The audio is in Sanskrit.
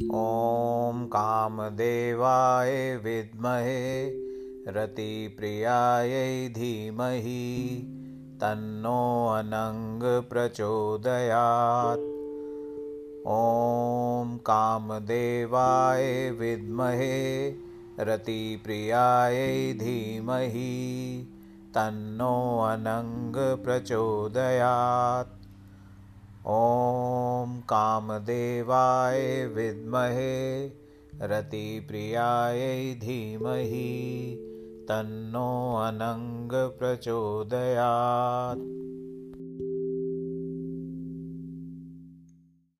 ॐ कामदेवाय विद्महे रतिप्रियायै धीमहि तन्नो प्रचोदयात्। ॐ कामदेवाय विद्महे रतिप्रियायै धीमहि तन्नो प्रचोदयात्। ॐ कामदेवाय विद्महे रतिप्रियायै धीमहि तन्नो प्रचोदयात्